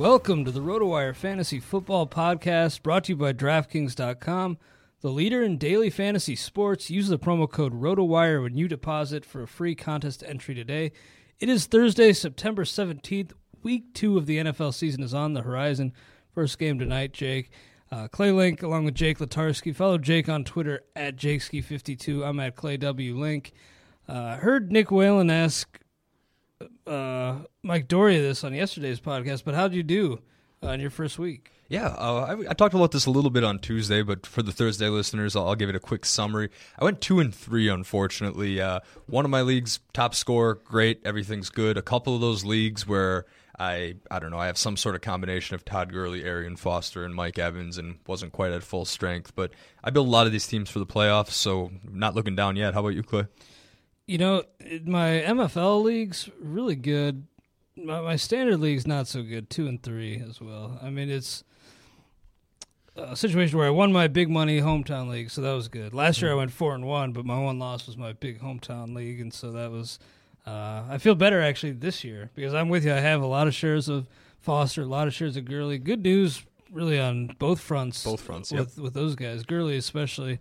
Welcome to the RotoWire Fantasy Football Podcast, brought to you by DraftKings.com, the leader in daily fantasy sports. Use the promo code RotoWire when you deposit for a free contest entry today. It is Thursday, September 17th. Week two of the NFL season is on the horizon. First game tonight, Jake. Uh, Clay Link along with Jake Letarski. Follow Jake on Twitter at JakeSki52. I'm at Clay W. Link. Uh, heard Nick Whalen ask uh, Mike Doria this on yesterday's podcast, but how'd you do uh, your first week? Yeah, uh, I, I, talked about this a little bit on Tuesday, but for the Thursday listeners, I'll, I'll give it a quick summary. I went two and three, unfortunately. Uh, one of my leagues, top score, great, everything's good. A couple of those leagues where I, I don't know, I have some sort of combination of Todd Gurley, Arian Foster, and Mike Evans, and wasn't quite at full strength. But I built a lot of these teams for the playoffs, so not looking down yet. How about you, Clay? You know, my MFL league's really good. My, my standard league's not so good, two and three as well. I mean, it's a situation where I won my big money hometown league, so that was good. Last year I went four and one, but my one loss was my big hometown league, and so that was. Uh, I feel better actually this year because I'm with you. I have a lot of shares of Foster, a lot of shares of Gurley. Good news, really, on both fronts. Both fronts, with yep. with those guys. Gurley especially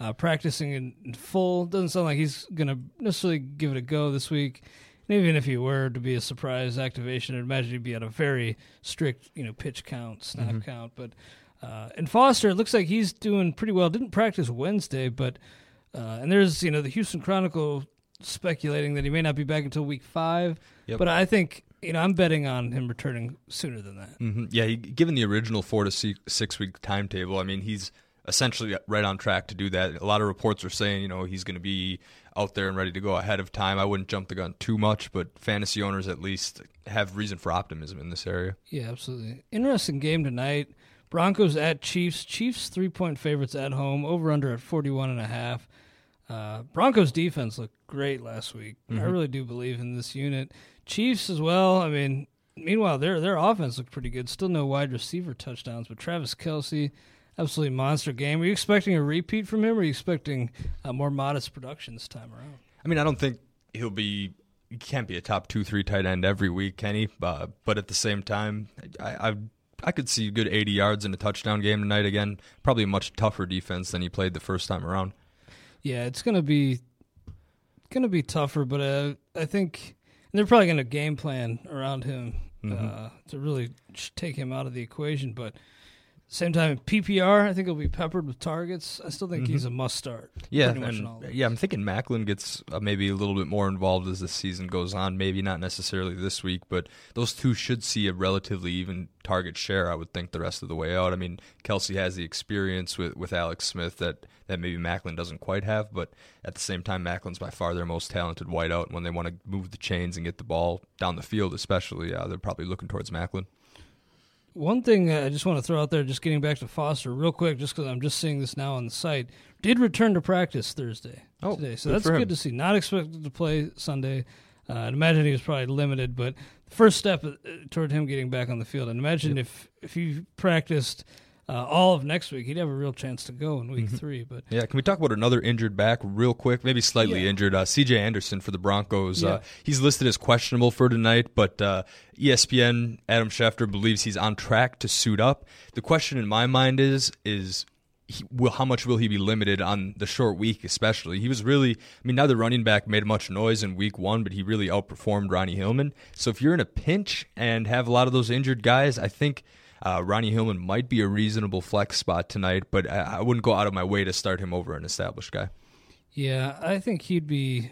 uh, practicing in, full. Doesn't sound like he's going to necessarily give it a go this week. And even if he were to be a surprise activation, I'd imagine he'd be at a very strict, you know, pitch count, snap mm-hmm. count. But uh, and Foster, it looks like he's doing pretty well. Didn't practice Wednesday, but Uh, and there's you know the Houston Chronicle speculating that he may not be back until week five. Yep. But I think you know I'm betting on him returning sooner than that. hmm Yeah, he, given the original four to six, six week timetable, I mean, he's essentially right on track to do that. A lot of reports are saying, you know, he's going to be out there and ready to go ahead of time. I wouldn't jump the gun too much, but fantasy owners at least have reason for optimism in this area. Yeah, absolutely. Interesting game tonight. Broncos at Chiefs. Chiefs three point favorites at home. Over under at forty one and a half. Uh, Broncos defense looked great last week. I really do believe in this unit. Chiefs as well. I mean, meanwhile their their offense looked pretty good. Still no wide receiver touchdowns, but Travis Kelce, absolutely monster game. Are you expecting a repeat from him? Or are you expecting a more modest production this time around? I mean, I don't think he'll be. He can't be a top two, three tight end every week, can he? Uh, but at the same time, I, I I could see good 80 yards in a touchdown game tonight. Again, probably a much tougher defense than he played the first time around. Yeah, it's gonna be gonna be tougher, but uh, I think and they're probably gonna game plan around him uh, to really take him out of the equation. But same time, PPR, I think he'll be peppered with targets. I still think he's a must start. Yeah, pretty much in and, yeah. I'm thinking Maclin gets uh, maybe a little bit more involved as the season goes on. Maybe not necessarily this week, but those two should see a relatively even target share. I would think the rest of the way out. I mean, Kelce has the experience with, with Alex Smith that that maybe Maclin doesn't quite have, but at the same time, Maclin's by far their most talented wideout. And when they want to move the chains and get the ball down the field, especially, uh, they're probably looking towards Maclin. One thing I just want to throw out there, just getting back to Foster real quick, just because I'm just seeing this now on the site, did return to practice Thursday Oh, today, so good that's good to see. Not expected to play Sunday. Uh, I'd imagine he was probably limited, but the first step uh, toward him getting back on the field. And imagine if if he practiced uh, all of next week, he'd have a real chance to go in Mm-hmm. week three. But Yeah, can we talk about another injured back real quick? Maybe slightly Yeah. injured. Uh, C.J. Anderson for the Broncos. Yeah. Uh, he's listed as questionable for tonight, but uh, ESPN Adam Schefter believes he's on track to suit up. The question in my mind is is he, will, how much will he be limited on the short week, especially? He was really, I mean, neither running back made much noise in week one, but he really outperformed Ronnie Hillman. So if you're in a pinch and have a lot of those injured guys, I think uh, Ronnie Hillman might be a reasonable flex spot tonight, but I, I wouldn't go out of my way to start him over an established guy. yeah, I think he'd be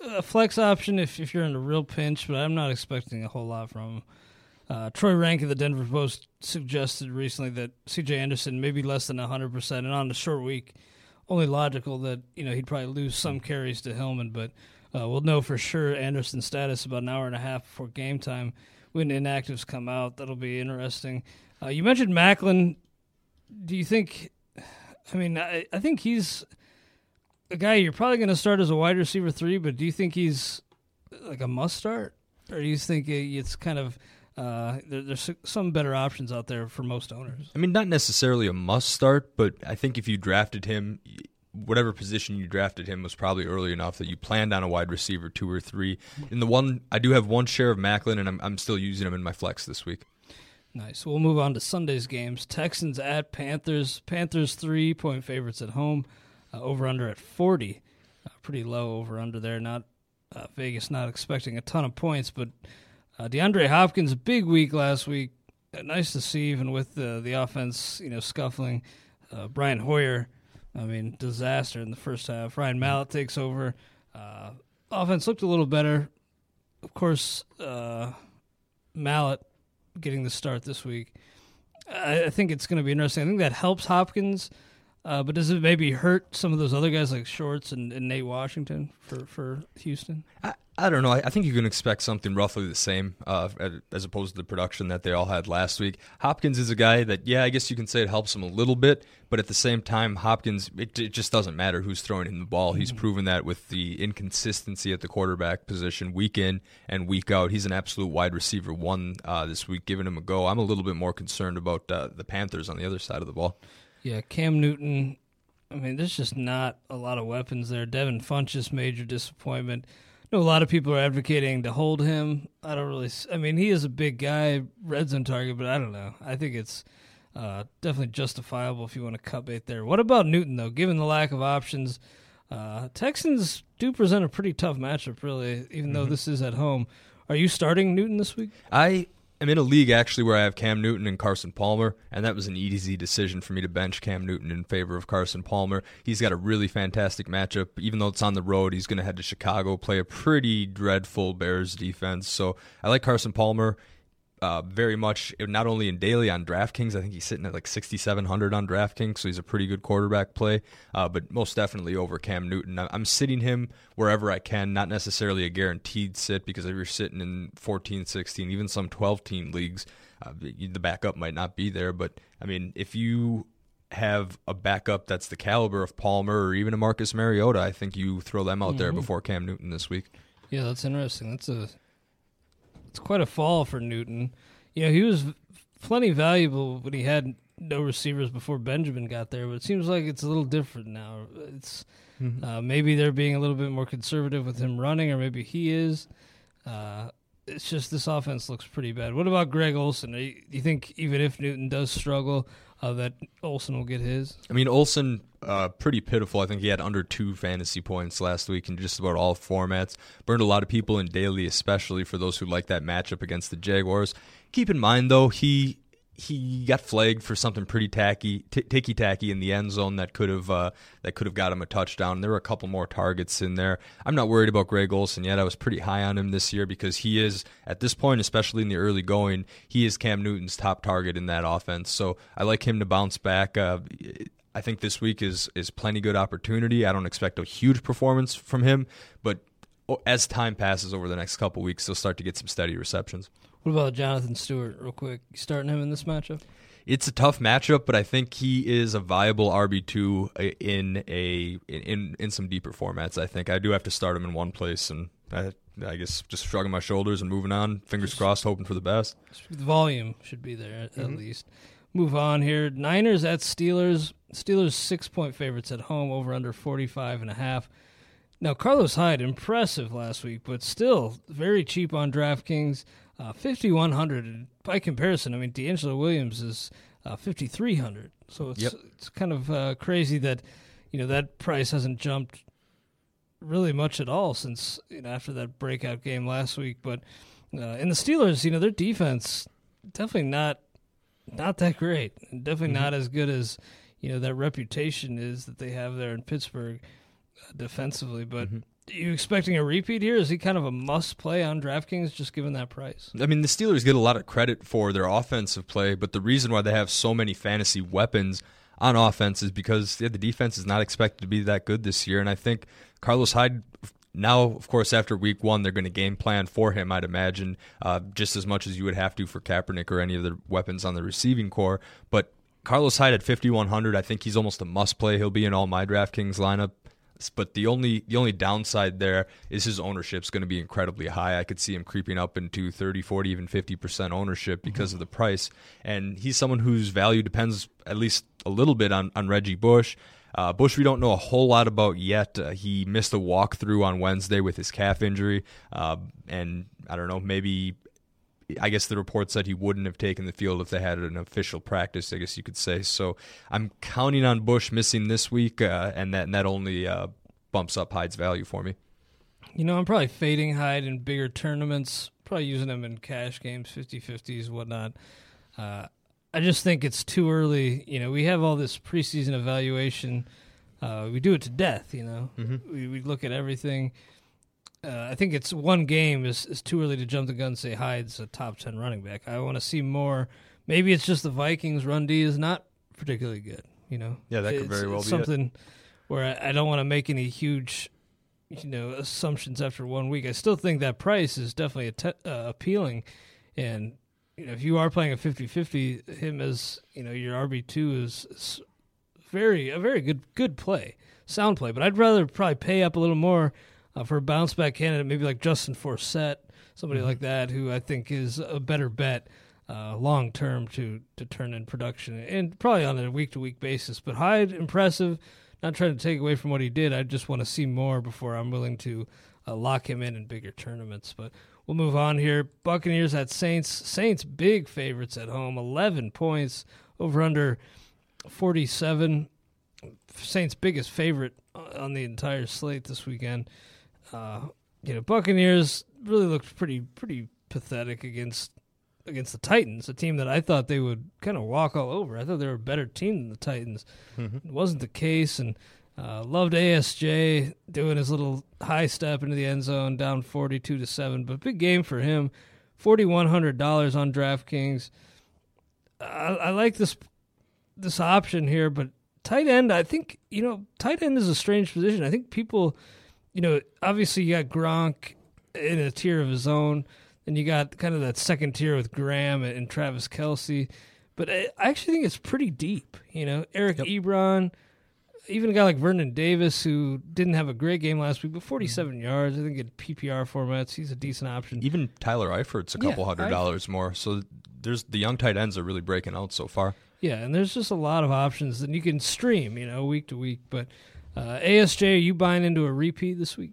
a flex option if, if you're in a real pinch, but I'm not expecting a whole lot from him. Uh, Troy Renck of the Denver Post suggested recently that C.J. Anderson may be less than 100%, and on a short week, only logical that you know he'd probably lose some carries to Hillman, but uh, we'll know for sure Anderson's status about an hour and a half before game time when inactives come out. That'll be interesting. Uh, you mentioned Maclin. Do you think? I mean, I, I think he's a guy you're probably going to start as a wide receiver three, but do you think he's like a must start, or do you think it's kind of uh, there, there's some better options out there for most owners? I mean, not necessarily a must start, but I think if you drafted him, whatever position you drafted him was probably early enough that you planned on a wide receiver two or three. In the one, I do have one share of Maclin, and I'm, I'm still using him in my flex this week. Nice. We'll move on to Sunday's games. Texans at Panthers. Panthers three point favorites at home. Uh, over under at forty. Uh, pretty low over under there. Not uh, Vegas not expecting a ton of points, but uh, DeAndre Hopkins big week last week. Uh, nice to see even with the the offense you know scuffling. Uh, Brian Hoyer, I mean disaster in the first half. Ryan Mallett takes over. Uh, offense looked a little better. Of course, uh, Mallett getting the start this week. I, I think it's going to be interesting. I think that helps Hopkins, uh, but does it maybe hurt some of those other guys like Shorts and, and Nate Washington for, for Houston? I, I don't know. I, I think you can expect something roughly the same uh, as opposed to the production that they all had last week. Hopkins is a guy that, yeah, I guess you can say it helps him a little bit, but at the same time, Hopkins, it, it just doesn't matter who's throwing him the ball. He's proven that with the inconsistency at the quarterback position week in and week out. He's an absolute wide receiver one uh, this week, giving him a go. I'm a little bit more concerned about uh, the Panthers on the other side of the ball. Yeah, Cam Newton. I mean, there's just not a lot of weapons there. Devin Funchess, major disappointment. I know a lot of people are advocating to hold him. I don't really. I mean, he is a big guy, red zone target, but I don't know. I think it's uh, definitely justifiable if you want to cut bait there. What about Newton though? Given the lack of options, uh, Texans do present a pretty tough matchup, really. Even though this is at home, are you starting Newton this week? I I'm in a league actually where I have Cam Newton and Carson Palmer, and that was an easy decision for me to bench Cam Newton in favor of Carson Palmer. He's got a really fantastic matchup. Even though it's on the road, he's going to head to Chicago, play a pretty dreadful Bears defense. So I like Carson Palmer uh, very much not only in daily on DraftKings. I think he's sitting at like 6,700 on DraftKings, so he's a pretty good quarterback play. Uh, but most definitely over Cam Newton. I'm sitting him wherever I can, not necessarily a guaranteed sit because if you're sitting in 14, 16, even some 12 team leagues, uh, the backup might not be there. But I mean, if you have a backup that's the caliber of Palmer or even a Marcus Mariota, I think you throw them out mm-hmm. there before Cam Newton this week. Yeah, that's interesting. That's a it's quite a fall for Newton. You know, he was plenty valuable when he had no receivers before Benjamin got there, but it seems like it's a little different now. It's mm-hmm. uh, maybe they're being a little bit more conservative with him running, or maybe he is. Uh, it's just this offense looks pretty bad. What about Greg Olsen? Do you think even if Newton does struggle, uh, that Olsen will get his? I mean, Olsen, uh, pretty pitiful. I think he had under two fantasy points last week in just about all formats. Burned a lot of people in daily, especially for those who like that matchup against the Jaguars. Keep in mind, though, he he got flagged for something pretty tacky, t- ticky tacky in the end zone that could have uh, that could have got him a touchdown. There were a couple more targets in there. I'm not worried about Greg Olsen yet. I was pretty high on him this year because he is at this point, especially in the early going, he is Cam Newton's top target in that offense. So I like him to bounce back. Uh, I think this week is is plenty good opportunity. I don't expect a huge performance from him, but as time passes over the next couple weeks, he'll start to get some steady receptions. What about Jonathan Stewart, real quick? You starting him in this matchup? It's a tough matchup, but I think he is a viable RB two in a in in some deeper formats. I think I do have to start him in one place, and I, I guess just shrugging my shoulders and moving on. Fingers just, crossed, hoping for the best. The volume should be there at, mm-hmm. at least. Move on here. Niners at Steelers. Steelers six point favorites at home, over under forty five and a half. Now Carlos Hyde impressive last week, but still very cheap on DraftKings. Uh, 5100 by comparison, I mean DeAngelo Williams is uh, 5300. So it's yep. it's kind of uh, crazy that you know that price hasn't jumped really much at all since you know after that breakout game last week. But uh, in the Steelers, you know their defense definitely not not that great, definitely mm-hmm. not as good as you know that reputation is that they have there in Pittsburgh uh, defensively. But mm-hmm you expecting a repeat here? Is he kind of a must play on DraftKings just given that price? I mean, the Steelers get a lot of credit for their offensive play, but the reason why they have so many fantasy weapons on offense is because yeah, the defense is not expected to be that good this year. And I think Carlos Hyde. Now, of course, after week one, they're going to game plan for him, I'd imagine, uh, just as much as you would have to for Kaepernick or any of the weapons on the receiving core. But Carlos Hyde at 5,100, I think he's almost a must play. He'll be in all my DraftKings lineup but the only the only downside there is his ownership is going to be incredibly high. I could see him creeping up into 30, 40, even 50% ownership because mm-hmm. of the price. And he's someone whose value depends at least a little bit on, on Reggie Bush. Uh, Bush, we don't know a whole lot about yet. Uh, he missed a walkthrough on Wednesday with his calf injury. Uh, and I don't know, maybe I guess the report said he wouldn't have taken the field if they had an official practice. I guess you could say. So I'm counting on Bush missing this week, uh, and that and that only uh, bumps up Hyde's value for me. You know, I'm probably fading Hyde in bigger tournaments. Probably using him in cash games, 50-50s, whatnot. Uh, I just think it's too early. You know, we have all this preseason evaluation. Uh, we do it to death. You know, mm-hmm. we, we look at everything uh, I think it's one game is, is too early to jump the gun and say Hyde's a top 10 running back. I want to see more. Maybe it's just the Vikings run D is not particularly good, you know? Yeah, that could very well be something it. where I, I don't want to make any huge, you know, assumptions after one week. I still think that price is definitely te- uh, appealing. And, you know, if you are playing a 50-50, him as, you know, your RB2 is, is very, a very good, good play, sound play. But I'd rather probably pay up a little more – uh, for a bounce back candidate, maybe like Justin Forsett, somebody mm-hmm. like that, who I think is a better bet uh, long term to to turn in production and probably on a week to week basis. But Hyde, impressive. Not trying to take away from what he did. I just want to see more before I'm willing to uh, lock him in in bigger tournaments. But we'll move on here. Buccaneers at Saints. Saints big favorites at home. 11 points over under 47. Saints biggest favorite on the entire slate this weekend. Uh, you know, Buccaneers really looked pretty pretty pathetic against against the Titans, a team that I thought they would kind of walk all over. I thought they were a better team than the Titans. Mm-hmm. It wasn't the case, and uh, loved ASJ doing his little high step into the end zone, down forty-two to seven. But big game for him, forty-one hundred dollars on DraftKings. I, I like this this option here, but tight end, I think you know, tight end is a strange position. I think people, you know, obviously you got Gronk in a tier of his own. and you got kind of that second tier with Graham and Travis Kelce. But I actually think it's pretty deep. You know, Eric yep. Ebron, even a guy like Vernon Davis, who didn't have a great game last week, but 47 mm-hmm. yards. I think in PPR formats, he's a decent option. Even Tyler Eifert's a couple yeah, hundred dollars more. So there's the young tight ends are really breaking out so far. Yeah, and there's just a lot of options that you can stream, you know, week to week. But uh, ASJ, are you buying into a repeat this week?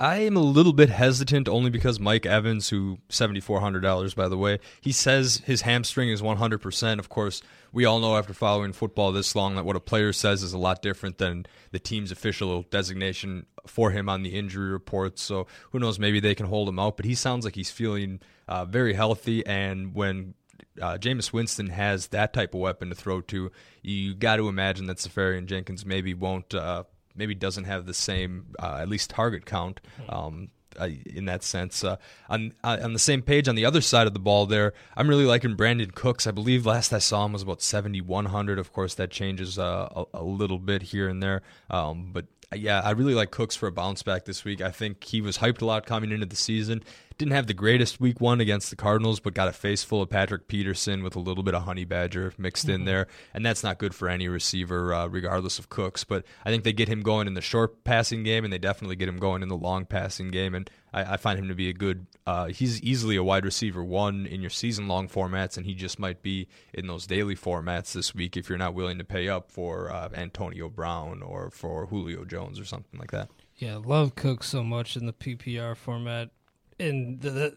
I am a little bit hesitant only because Mike Evans, who seventy four hundred dollars by the way, he says his hamstring is one hundred percent. Of course, we all know after following football this long that what a player says is a lot different than the team's official designation for him on the injury report. So who knows? Maybe they can hold him out. But he sounds like he's feeling uh, very healthy. And when uh, Jameis Winston has that type of weapon to throw to, you got to imagine that Seferian-Jenkins maybe won't. Uh, maybe doesn't have the same uh, at least target count. Hmm. Um, uh, in that sense, uh, on uh, on the same page, on the other side of the ball, there, I'm really liking Brandin Cooks. I believe last I saw him was about 7,100. Of course, that changes uh, a, a, little bit here and there, um, but yeah, I really like Cooks for a bounce back this week. I think he was hyped a lot coming into the season. Didn't have the greatest week one against the Cardinals, but got a face full of Patrick Peterson with a little bit of Honey Badger mixed mm-hmm. in there, and that's not good for any receiver, uh, regardless of Cooks. But I think they get him going in the short passing game, and they definitely get him going in the long passing game, and I, I find him to be a good. Uh, he's easily a wide receiver one in your season long formats, and he just might be in those daily formats this week if you're not willing to pay up for uh, Antonio Brown or for Julio Jones or something like that. Yeah, love Cook so much in the PPR format and the, the,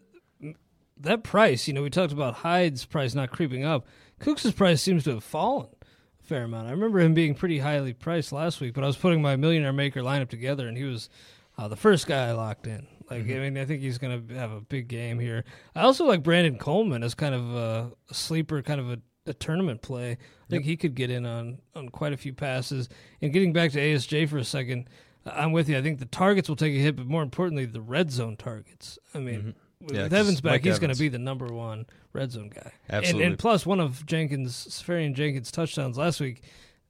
that price, you know, we talked about Hyde's price not creeping up. Cooks' price seems to have fallen a fair amount. I remember him being pretty highly priced last week, but I was putting my millionaire maker lineup together, and he was uh, the first guy I locked in. Like, mm-hmm. I mean, I think he's going to have a big game here. I also like Brandon Coleman as kind of a, a sleeper, kind of a, a tournament play. I think he could get in on on quite a few passes. And getting back to ASJ for a second, I'm with you. I think the targets will take a hit, but more importantly, the red zone targets. I mean, mm-hmm. yeah, with Evans back, he's going to be the number one red zone guy. Absolutely. And, and plus, one of Jenkins, Seferian-Jenkins' touchdowns last week,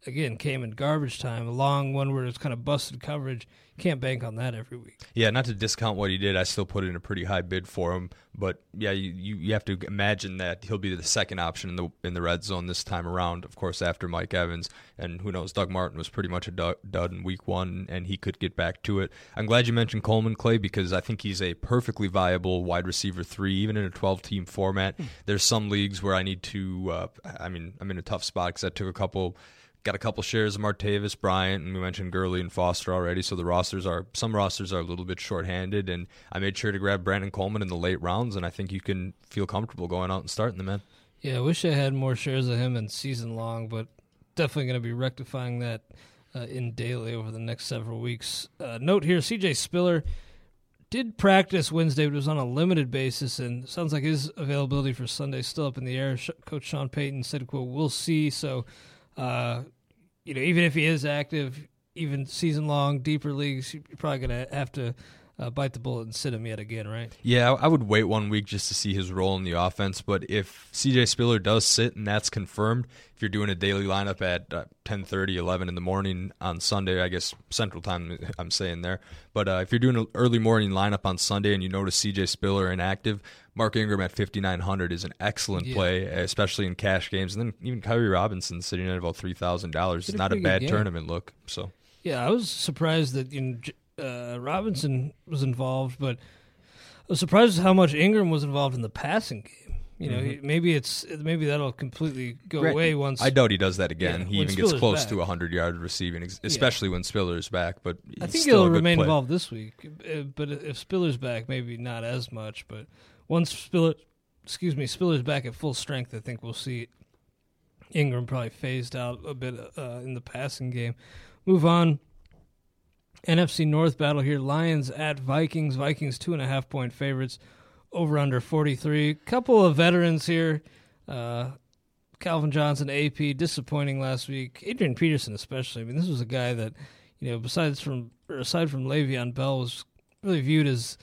again, came in garbage time. A long one where it's kind of busted coverage can't bank on that every week. Yeah, not to discount what he did, I still put in a pretty high bid for him. But yeah, you, you, you have to imagine that he'll be the second option in the in the red zone this time around. Of course, after Mike Evans, and who knows, Doug Martin was pretty much a dud in week one, and he could get back to it. I'm glad you mentioned Coleman Clay because I think he's a perfectly viable wide receiver three, even in a 12 team format. Hmm. There's some leagues where I need to. Uh, I mean, I'm in a tough spot because I took a couple got a couple shares of Martavis Bryant, and we mentioned Gurley and Foster already. So the rosters are some rosters are a little bit shorthanded, and I made sure to grab Brandon Coleman in the late rounds, and I think you can feel comfortable going out and starting the man. Yeah, I wish I had more shares of him in season long, but definitely going to be rectifying that uh, in daily over the next several weeks. Uh, note here: C.J. Spiller did practice Wednesday, but it was on a limited basis, and sounds like his availability for Sunday is still up in the air. Coach Sean Payton said, "quote We'll see." So uh, you know, even if he is active, even season long, deeper leagues, you're probably going to have to uh, bite the bullet and sit him yet again, right? Yeah, I would wait one week just to see his role in the offense. But if CJ Spiller does sit and that's confirmed, if you're doing a daily lineup at uh, 10 30, 11 in the morning on Sunday, I guess Central Time, I'm saying there. But uh, if you're doing an early morning lineup on Sunday and you notice CJ Spiller inactive, Mark Ingram at 5,900 is an excellent yeah. play, especially in cash games. And then even Khiry Robinson sitting at about $3,000 is not a bad tournament look. So. Yeah, I was surprised that you know, uh, Robinson was involved, but I was surprised how much Ingram was involved in the passing game. You know, mm-hmm. maybe it's maybe that'll completely go Grant, away once. I doubt he does that again. Yeah, he even Spiller's gets close back. to 100 yard receiving, especially yeah. when Spiller's back. But I think he'll remain play. involved this week. Uh, but if Spiller's back, maybe not as much. But once Spiller, excuse me, Spiller's back at full strength, I think we'll see Ingram probably phased out a bit uh, in the passing game. Move on. NFC North battle here. Lions at Vikings. Vikings two and a half point favorites. over under 43. Couple of veterans here. Uh, Calvin Johnson, AP, disappointing last week. Adrian Peterson, especially. I mean, this was a guy that, you know, besides from aside from Le'Veon Bell, was really viewed as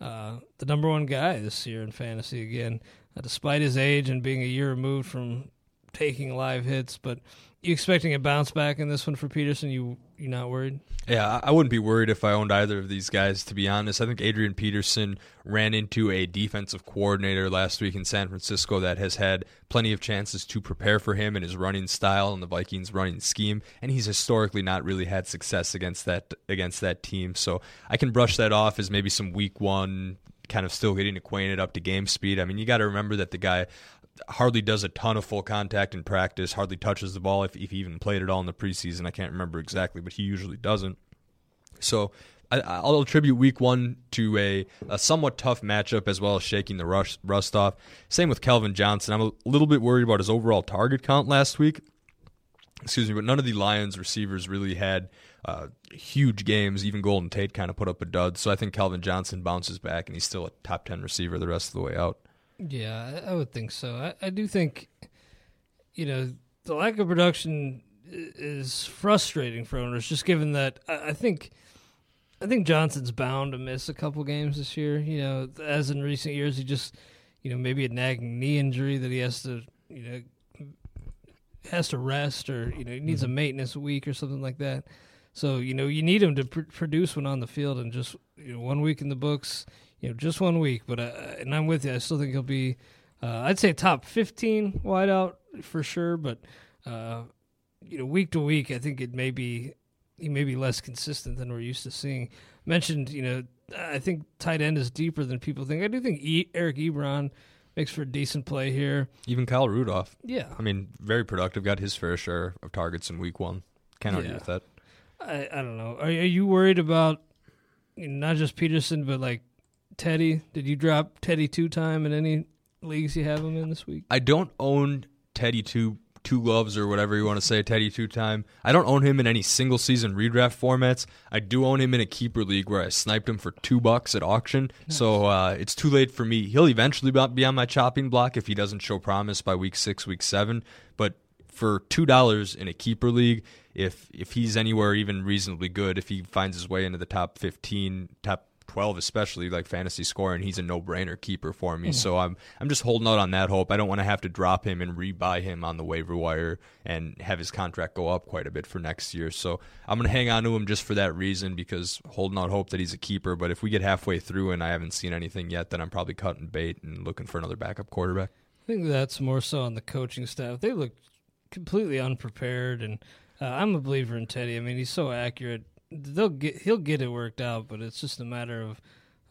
uh, the number one guy this year in fantasy again, uh, despite his age and being a year removed from taking live hits. But you expecting a bounce back in this one for Peterson? You you not worried? Yeah, I wouldn't be worried if I owned either of these guys. To be honest, I think Adrian Peterson ran into a defensive coordinator last week in San Francisco that has had plenty of chances to prepare for him and his running style and the Vikings' running scheme, and he's historically not really had success against that against that team. So I can brush that off as maybe some week one kind of still getting acquainted up to game speed. I mean, you got to remember that the guy hardly does a ton of full contact in practice, hardly touches the ball if, if he even played at all in the preseason. I can't remember exactly, but he usually doesn't. So I, will attribute week one to a, a somewhat tough matchup as well as shaking the rush, rust off. Same with Calvin Johnson. I'm a little bit worried about his overall target count last week. Excuse me, but none of the Lions receivers really had uh, huge games. Even Golden Tate kind of put up a dud. So I think Calvin Johnson bounces back and he's still a top 10 receiver the rest of the way out. Yeah, I would think so. I, I do think, you know, the lack of production is frustrating for owners, just given that I think. I think Johnson's bound to miss a couple games this year. You know, as in recent years, he just, you know, maybe a nagging knee injury that he has to, you know, has to rest or you know he needs a mm-hmm. maintenance week or something like that. So you know you need him to pr- produce when on the field, and just you know, one week in the books, you know, just one week. But uh, and I'm with you. I still think he'll be, uh, I'd say top 15 wideout for sure. But uh, you know, week to week, I think it may be he may be less consistent than we're used to seeing. Mentioned, you know, I think tight end is deeper than people think. I do think e- Eric Ebron makes for a decent play here. Even Kyle Rudolph. Yeah. I mean, very productive. Got his fair share of targets in week one. Can't argue yeah. with that. I, I don't know. Are, are you worried about you know, not just Peterson, but like Teddy? Did you drop Teddy two time in any leagues you have him in this week? I don't own Teddy two two gloves or whatever you want to say, Teddy two time. I don't own him in any single season redraft formats. I do own him in a keeper league where I sniped him for two bucks at auction. Nice. So uh, it's too late for me. He'll eventually be on my chopping block if he doesn't show promise by week six, week seven. But for two dollars in a keeper league, if if he's anywhere even reasonably good, if he finds his way into the top fifteen, top 12 especially like fantasy score and he's a no-brainer keeper for me. Mm-hmm. So I'm I'm just holding out on that hope. I don't want to have to drop him and rebuy him on the waiver wire and have his contract go up quite a bit for next year. So I'm going to hang on to him just for that reason because holding out hope that he's a keeper, but if we get halfway through and I haven't seen anything yet, then I'm probably cutting bait and looking for another backup quarterback. I think that's more so on the coaching staff. They look completely unprepared and uh, I'm a believer in Teddy. I mean, he's so accurate they'll get he'll get it worked out, but it's just a matter of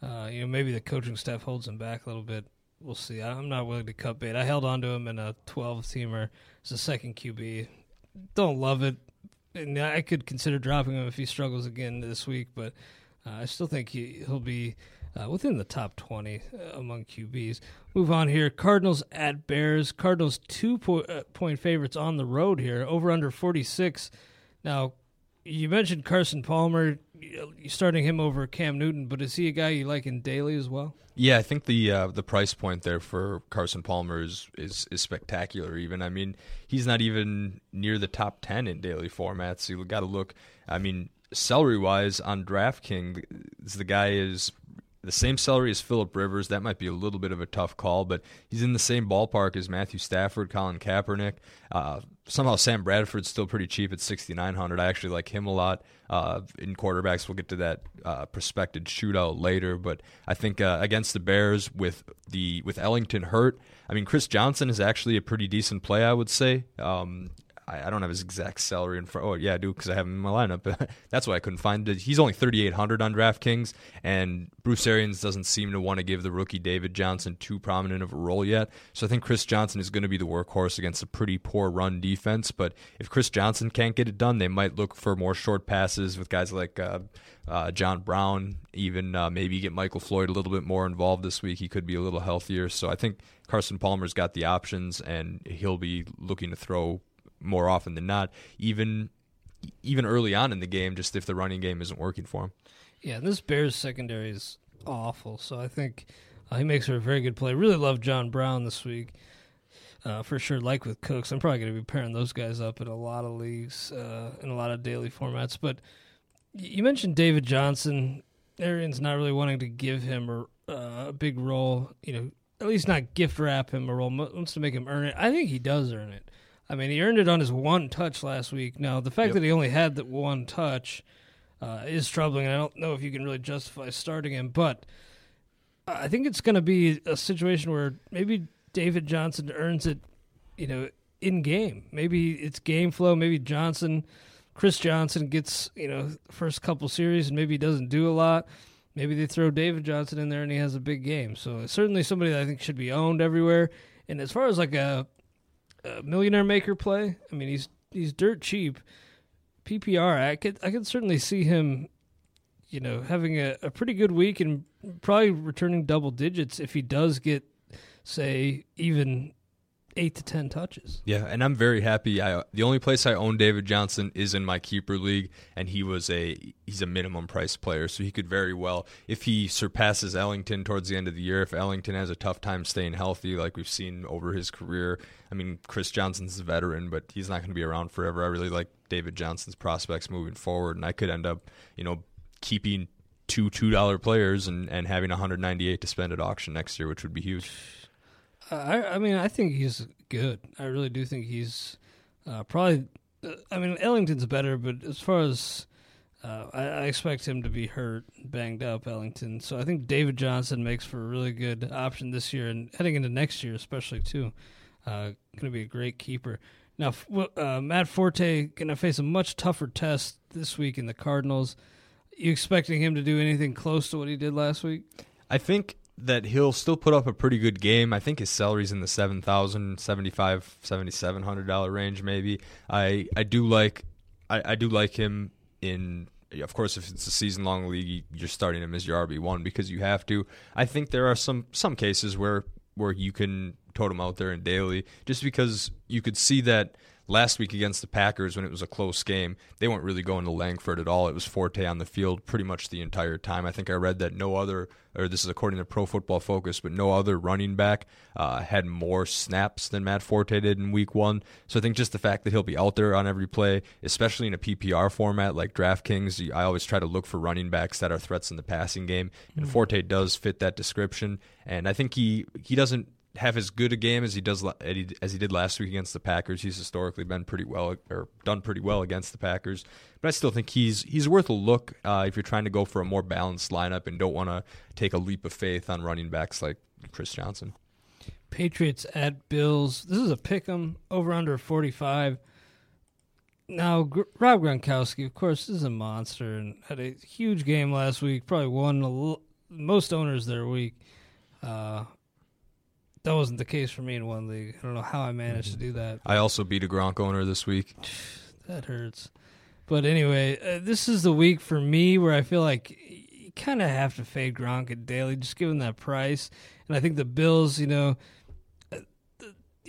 uh, you know maybe the coaching staff holds him back a little bit. We'll see. I'm not willing to cut bait. I held on to him in a 12 teamer as a second QB. Don't love it, and I could consider dropping him if he struggles again this week, but uh, I still think he he'll be. Uh, within the top 20 uh, among QBs. Move on here. Cardinals at Bears. Cardinals two po- uh, point favorites on the road here. Over under 46. Now, you mentioned Carson Palmer. Starting him over Cam Newton, but is he a guy you like in daily as well? Yeah, I think the uh, the price point there for Carson Palmer is, is is spectacular. Even I mean, he's not even near the top ten in daily formats. You got to look. I mean, salary wise on DraftKings, the guy is the same salary as Philip Rivers. That might be a little bit of a tough call, but he's in the same ballpark as Matthew Stafford, Colin Kaepernick. Uh, somehow Sam Bradford's still pretty cheap at 6900 I actually like him a lot. Uh, in quarterbacks, we'll get to that uh, prospected shootout later, but I think uh, against the Bears with the with Ellington hurt, I mean Chris Johnson is actually a pretty decent play, I would say. Um, I, I, don't have his exact salary in front. Oh yeah, I do because I have him in my lineup. That's why I couldn't find it. He's only 3,800 on DraftKings, and Bruce Arians doesn't seem to want to give the rookie David Johnson too prominent of a role yet. So I think Chris Johnson is going to be the workhorse against a pretty poor run defense. But if Chris Johnson can't get it done, they might look for more short passes with guys like. Uh, uh, John Brown, even uh, maybe get Michael Floyd a little bit more involved this week. He could be a little healthier. So I think Carson Palmer's got the options, and he'll be looking to throw more often than not, even even early on in the game, just if the running game isn't working for him. Yeah, this Bears secondary is awful. So I think Uh, he makes for a very good play. Really love John Brown this week. Uh, for sure, like with Cooks, I'm probably going to be pairing those guys up in a lot of leagues, uh, in a lot of daily formats. But you mentioned David Johnson. Arians not really wanting to give him a, uh, a big role, you know, at least not gift wrap him a role, wants to make him earn it. I think he does earn it. I mean, he earned it on his one touch last week. Now, the fact yep. that he only had that one touch uh, is troubling. I don't know if you can really justify starting him, but I think it's going to be a situation where maybe David Johnson earns it, you know, in game. Maybe it's game flow. Maybe Johnson, Chris Johnson gets, you know, first couple series and maybe he doesn't do a lot. Maybe they throw David Johnson in there and he has a big game. So certainly somebody that I think should be owned everywhere. And as far as like a, a millionaire maker play, I mean, he's he's dirt cheap. PPR, I could I could certainly see him, you know, having a, a pretty good week and probably returning double digits if he does get, say, even eight to ten touches. Yeah, and I'm very happy. I the only place I own David Johnson is in my keeper league, and he was a he's a minimum price player, so he could very well if he surpasses Ellington towards the end of the year. If Ellington has a tough time staying healthy, like we've seen over his career, I mean Chris Johnson's a veteran, but he's not going to be around forever. I really like David Johnson's prospects moving forward, and I could end up you know keeping two two dollar players and and having 198 to spend at auction next year, which would be huge. I, I mean, I think he's good. I really do think he's uh, probably. Uh, I mean, Ellington's better, but as far as uh, I, I, expect him to be hurt, banged up, Ellington. So I think David Johnson makes for a really good option this year and heading into next year, especially too. Uh, going to be a great keeper. Now, uh, Matt Forte going to face a much tougher test this week in the Cardinals. You expecting him to do anything close to what he did last week? I think that he'll still put up a pretty good game. I think his salary's in the seven thousand, seventy five, seventy seven hundred dollar range, maybe. I I do like I, I do like him in. Of course, if it's a season long league, you're starting him as your RB one because you have to. I think there are some some cases where where you can tote him out there in daily, just because you could see that last week against the Packers when it was a close game, they weren't really going to Langford at all. It was Forte on the field pretty much the entire time. I think I read that no other, or this is according to Pro Football Focus, but no other running back uh, had more snaps than Matt Forte did in week one. So I think just the fact that he'll be out there on every play, especially in a PPR format like DraftKings, I always try to look for running backs that are threats in the passing game. And mm-hmm. Forte does fit that description. And I think he, he doesn't have as good a game as he does as he did last week against the Packers. He's historically been pretty well or done pretty well against the Packers, but I still think he's he's worth a look uh, if you're trying to go for a more balanced lineup and don't want to take a leap of faith on running backs like Chris Johnson. Patriots at Bills. This is a pick 'em over under 45. Now, Rob Gronkowski, of course, is a monster and had a huge game last week. Probably won most owners their week. Uh, that wasn't the case for me in one league. I don't know how I managed to do that. I also beat a Gronk owner this week. that hurts. But anyway, uh, this is the week for me where I feel like you kind of have to fade Gronk at daily, just given that price. And I think the Bills, you know, uh,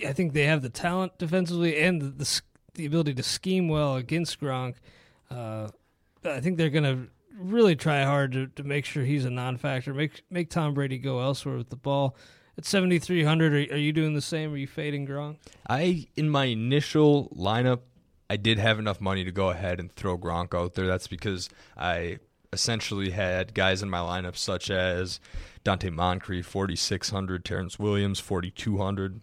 I think they have the talent defensively and the the, the ability to scheme well against Gronk. Uh, I think they're going to really try hard to, to make sure he's a non-factor, make make Tom Brady go elsewhere with the ball at 7300 are, are you doing the same? Are you fading gronk? I in my initial lineup i did have enough money to go ahead and throw gronk out there. That's because i essentially had guys in my lineup such as Donte moncrief 4600 Terrance williams 4200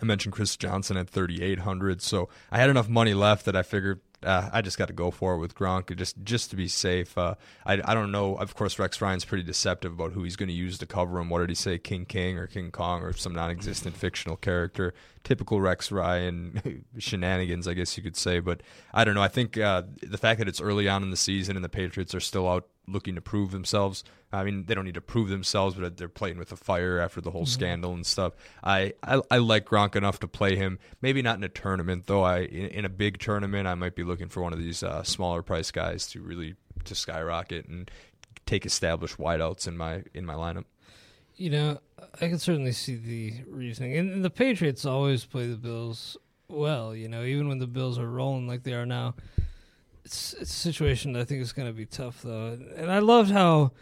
I mentioned Chris Johnson at 3,800, so I had enough money left that I figured uh, I just got to go for it with Gronk just just to be safe. Uh, I I don't know. Of course, Rex Ryan's pretty deceptive about who he's going to use to cover him. What did he say? King King or King Kong or some non-existent fictional character? Typical Rex Ryan shenanigans, I guess you could say. But I don't know. I think uh, the fact that it's early on in the season and the Patriots are still out looking to prove themselves. I mean, they don't need to prove themselves, but they're playing with the fire after the whole mm-hmm. scandal and stuff. I, I, I like Gronk enough to play him. Maybe not in a tournament, though. I in, in a big tournament, I might be looking for one of these uh, smaller price guys to really to skyrocket and take established wideouts in my in my lineup. You know, I can certainly see the reasoning, and the Patriots always play the Bills well. You know, even when the Bills are rolling like they are now it's it's a situation I think is going to be tough though, and I loved how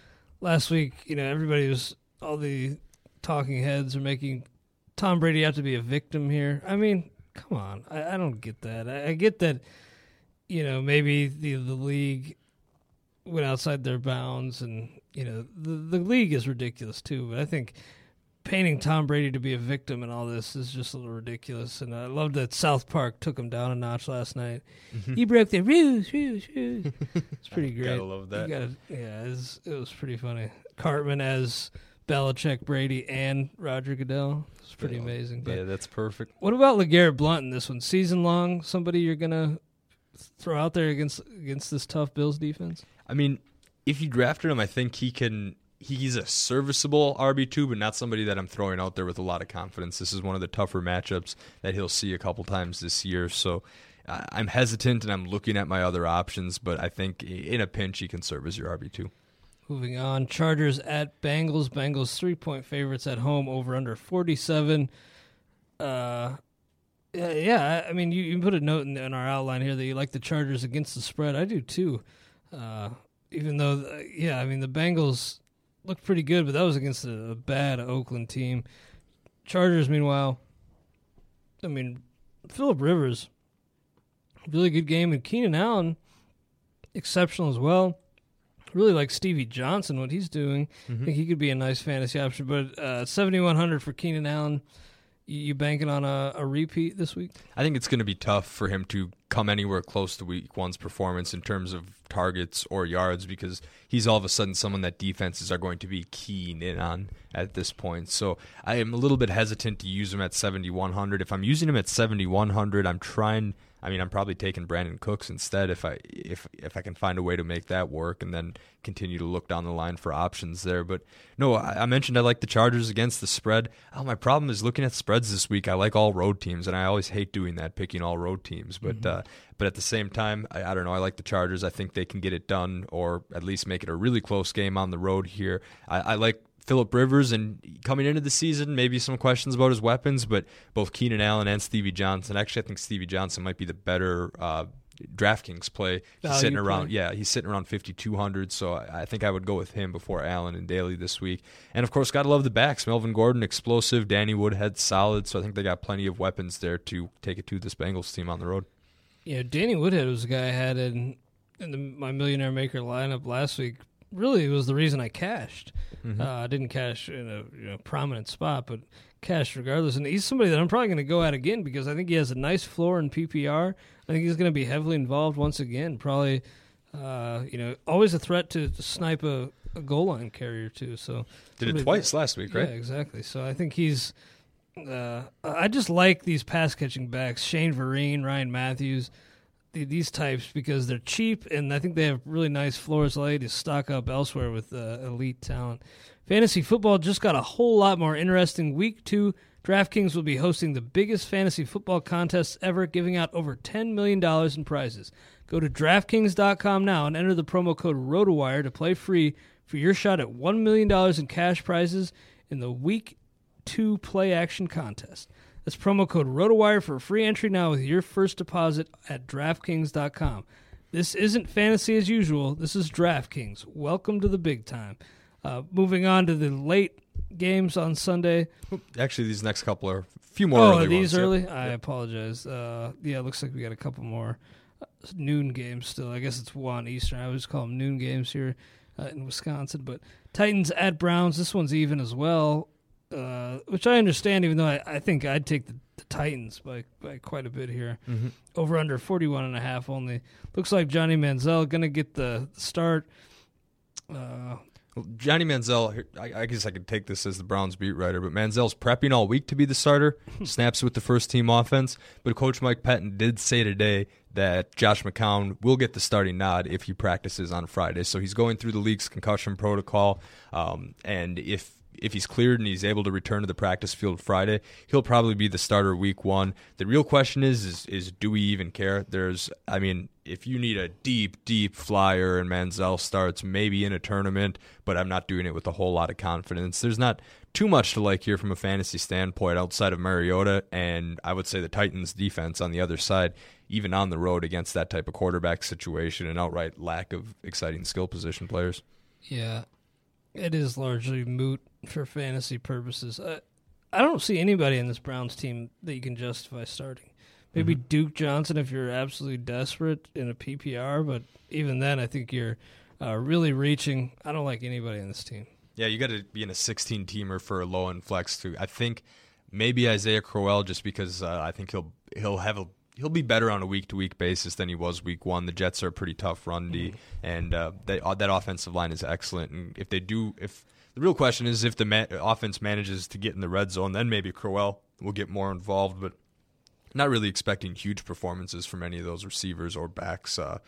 last week you know everybody was all the talking heads are making Tom Brady out to be a victim here. I mean, come on, I, I don't get that. I, I get that, you know, maybe the the league went outside their bounds, and you know, the the league is ridiculous too. But I think painting Tom Brady to be a victim in all this is just a little ridiculous. And I love that South Park took him down a notch last night. Mm-hmm. He broke the rules, rules, rules. It's pretty great. Gotta love that. Gotta, yeah, it was, it was pretty funny. Cartman as Belichick, Brady, and Roger Goodell. It's pretty amazing. But Yeah, that's perfect. what about LeGarrette Blount in this one? Season long, somebody you're gonna throw out there against against this tough Bills defense? I mean, if you drafted him, I think he can. He's a serviceable RB two, but not somebody that I'm throwing out there with a lot of confidence. This is one of the tougher matchups that he'll see a couple times this year. So I- I'm hesitant and I'm looking at my other options, but I think in a pinch he can serve as your RB two. Moving on, Chargers at Bengals. Bengals three point favorites at home over under forty seven. Uh, yeah, I mean, you, you put a note in, in our outline here that you like the Chargers against the spread. I do too. Uh, even though, uh, yeah, I mean the Bengals looked pretty good, but that was against a, a bad Oakland team. Chargers, meanwhile, I mean, Philip Rivers, really good game, and Keenan Allen, exceptional as well really like Stevie Johnson, what he's doing. I think he could be a nice fantasy option. But uh, 7,100 for Keenan Allen. You, banking on a, a repeat this week? I think it's going to be tough for him to come anywhere close to week one's performance in terms of targets or yards because he's all of a sudden someone that defenses are going to be keen in on at this point. So I am a little bit hesitant to use him at 7,100. If I'm using him at 7,100, I'm trying. I mean, I'm probably taking Brandin Cooks instead if I if if I can find a way to make that work, and then continue to look down the line for options there. But no, I, I mentioned I like the Chargers against the spread. Oh, my problem is looking at spreads this week. I like all road teams, and I always hate doing that, picking all road teams. But uh, but at the same time, I, I don't know. I like the Chargers. I think they can get it done, or at least make it a really close game on the road here. I, I like Philip Rivers, and coming into the season, maybe some questions about his weapons, but both Keenan Allen and Stevie Johnson. Actually, I think Stevie Johnson might be the better uh, DraftKings play. He's sitting play. around, yeah, he's sitting around 5,200, so I, I think I would go with him before Allen and Daly this week. And of course, got to love the backs. Melvin Gordon, explosive. Danny Woodhead, solid. So I think they got plenty of weapons there to take it to this Bengals team on the road. Yeah, Danny Woodhead was the guy I had in, in the, my Millionaire Maker lineup last week. Really, was the reason I cashed. Uh, I didn't cash in a you know, prominent spot, but cashed regardless. And he's somebody that I'm probably going to go at again because I think he has a nice floor in PPR. I think he's going to be heavily involved once again. Probably, uh, you know, always a threat to, snipe a, a goal line carrier too. So Did it twice last week, right? Yeah, exactly. So I think he's. Uh, I just like these pass catching backs, Shane Vereen, Ryan Mathews, the, these types because they're cheap and I think they have really nice floors laid to stock up elsewhere with uh, elite talent. Fantasy football just got a whole lot more interesting. Week two, DraftKings will be hosting the biggest fantasy football contest ever, giving out over $10 million in prizes. Go to DraftKings.com now and enter the promo code ROTOWIRE to play free for your shot at $1 million in cash prizes in the Week 2 play action contest. That's promo code ROTOWIRE for a free entry now with your first deposit at DraftKings.com. This isn't fantasy as usual. This is DraftKings. Welcome to the big time. Uh, moving on to the late games on Sunday. Actually, these next couple are a few more. oh, early are these ones. Yep. early? I apologize. Uh, yeah, it looks like we got a couple more noon games still. I guess it's one Eastern. I always call them noon games here uh, in Wisconsin. But Titans at Browns. This one's even as well, uh, which I understand. Even though I, I think I'd take the, the Titans by by quite a bit here. Mm-hmm. Over under 41 and a half only. Looks like Johnny Manziel going to get the start. Uh, Well, Johnny Manziel, I, I guess I could take this as the Browns beat writer, but Manziel's prepping all week to be the starter, snaps with the first team offense. But Coach Mike Pettine did say today that Josh McCown will get the starting nod if he practices on Friday. So he's going through the league's concussion protocol, um, and if if he's cleared and he's able to return to the practice field Friday, he'll probably be the starter week one. The real question is, is, is do we even care? There's, I mean, if you need a deep, deep flyer and Manziel starts, maybe in a tournament, but I'm not doing it with a whole lot of confidence. There's not too much to like here from a fantasy standpoint outside of Mariota, and I would say the Titans' defense on the other side, even on the road against that type of quarterback situation and outright lack of exciting skill position players. Yeah. It is largely moot for fantasy purposes. I, I don't see anybody in this Browns team that you can justify starting. Maybe Mm-hmm. Duke Johnson if you're absolutely desperate in a PPR, but even then, I think you're uh, really reaching. I don't like anybody in this team. Yeah, you got to be in a 16 teamer for a low end flex too. I think maybe Isaiah Crowell just because uh, I think he'll he'll have a he'll be better on a week to week basis than he was week one. The Jets are a pretty tough run D, and uh, that uh, that offensive line is excellent. And if they do, if the real question is if the ma- offense manages to get in the red zone, then maybe Crowell will get more involved. But not really expecting huge performances from any of those receivers or backs. Uh,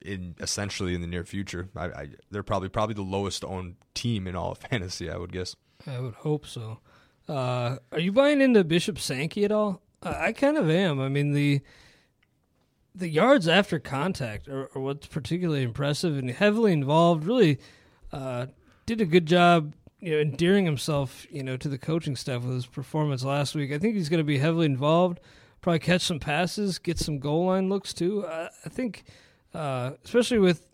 in essentially in the near future, I, I, they're probably probably the lowest owned team in all of fantasy. I would guess. I would hope so. Uh, are you buying into Bishop Sankey at all? I, kind of am. I mean the the yards after contact are, are what's particularly impressive and heavily involved. Really uh, did a good job, you know, endearing himself, you know, to the coaching staff with his performance last week. I think he's going to be heavily involved. Probably catch some passes, get some goal line looks too. I, I think, uh, especially with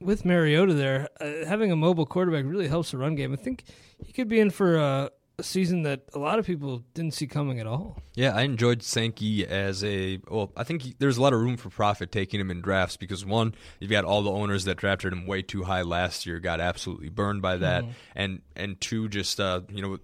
with Mariota there, uh, having a mobile quarterback really helps the run game. I think he could be in for a, a season that a lot of people didn't see coming at all. Yeah, I enjoyed Sankey as a. Well, I think he, there's a lot of room for profit taking him in drafts because one, you've got all the owners that drafted him way too high last year, got absolutely burned by that, and and two, just uh, you know,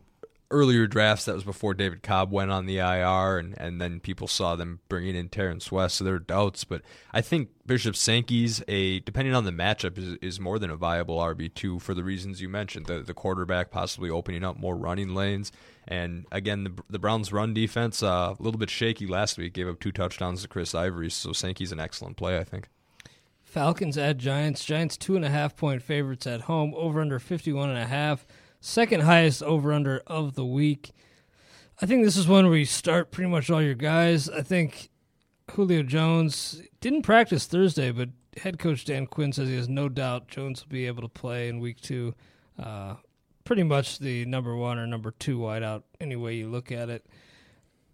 earlier drafts that was before David Cobb went on the IR, and and then people saw them bringing in Terrance West, so there are doubts. But I think Bishop Sankey's a depending on the matchup is is more than a viable RB two for the reasons you mentioned. The the quarterback possibly opening up more running lanes. And again, the, the Browns' run defense uh, a little bit shaky last week. Gave up two touchdowns to Chris Ivory, so Sankey's an excellent play, I think. Falcons at Giants. Giants two and a half point favorites at home. Over under fifty one and a half. Second highest over under of the week. I think this is one where you start pretty much all your guys. I think Julio Jones didn't practice Thursday, but head coach Dan Quinn says he has no doubt Jones will be able to play in week two. Uh, pretty much the number one or number two wideout, any way you look at it.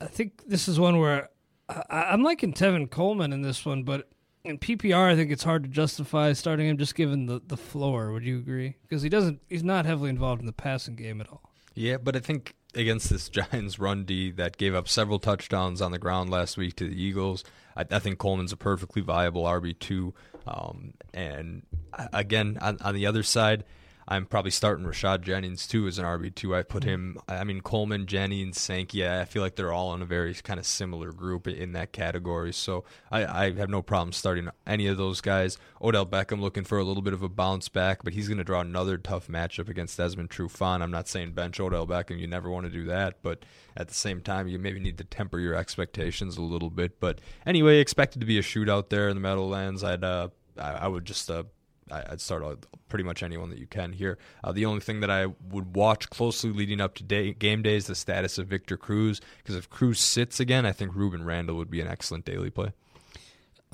I think this is one where I, I'm liking Tevin Coleman in this one, but in PPR, I think it's hard to justify starting him just given the, the floor. Would you agree? Because he doesn't, he's not heavily involved in the passing game at all. Yeah, but I think against this Giants run D that gave up several touchdowns on the ground last week to the Eagles, I, I think Coleman's a perfectly viable RB two. Um, and uh, again, on, on the other side, I'm probably starting Rashad Jennings too as an RB two. I put him. I mean Coleman, Jennings, Sankey. I feel like they're all in a very kind of similar group in that category. So I, I have no problem starting any of those guys. Odell Beckham looking for a little bit of a bounce back, but he's going to draw another tough matchup against Desmond Trufant. I'm not saying bench Odell Beckham. You never want to do that, but at the same time, you maybe need to temper your expectations a little bit. But anyway, expected to be a shootout there in the Meadowlands. I'd uh, I, I would just uh, I'd start out pretty much anyone that you can here. Uh, the only thing that I would watch closely leading up to day, game day is the status of Victor Cruz, because if Cruz sits again, I think Rueben Randle would be an excellent daily play.